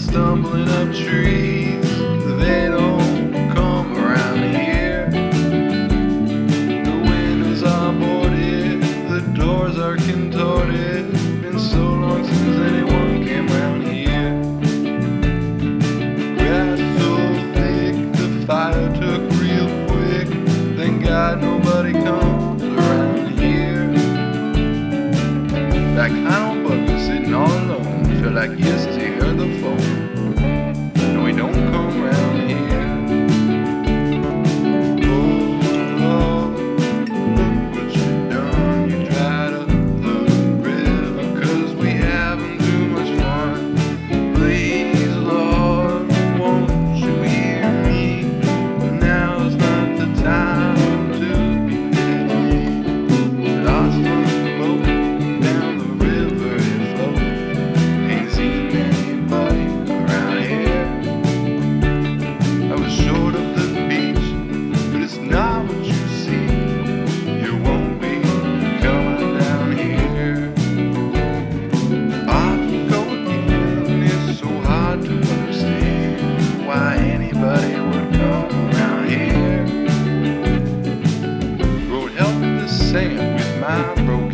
stumbling up trees. They don't come around here. The windows are boarded, the doors are contorted. Been so long since anyone came round here. Grass so thick, the fire took real quick. Thank God nobody comes around here. That kind of bugger sitting all alone. Feel like yesterday heard the phone. Sand with my broken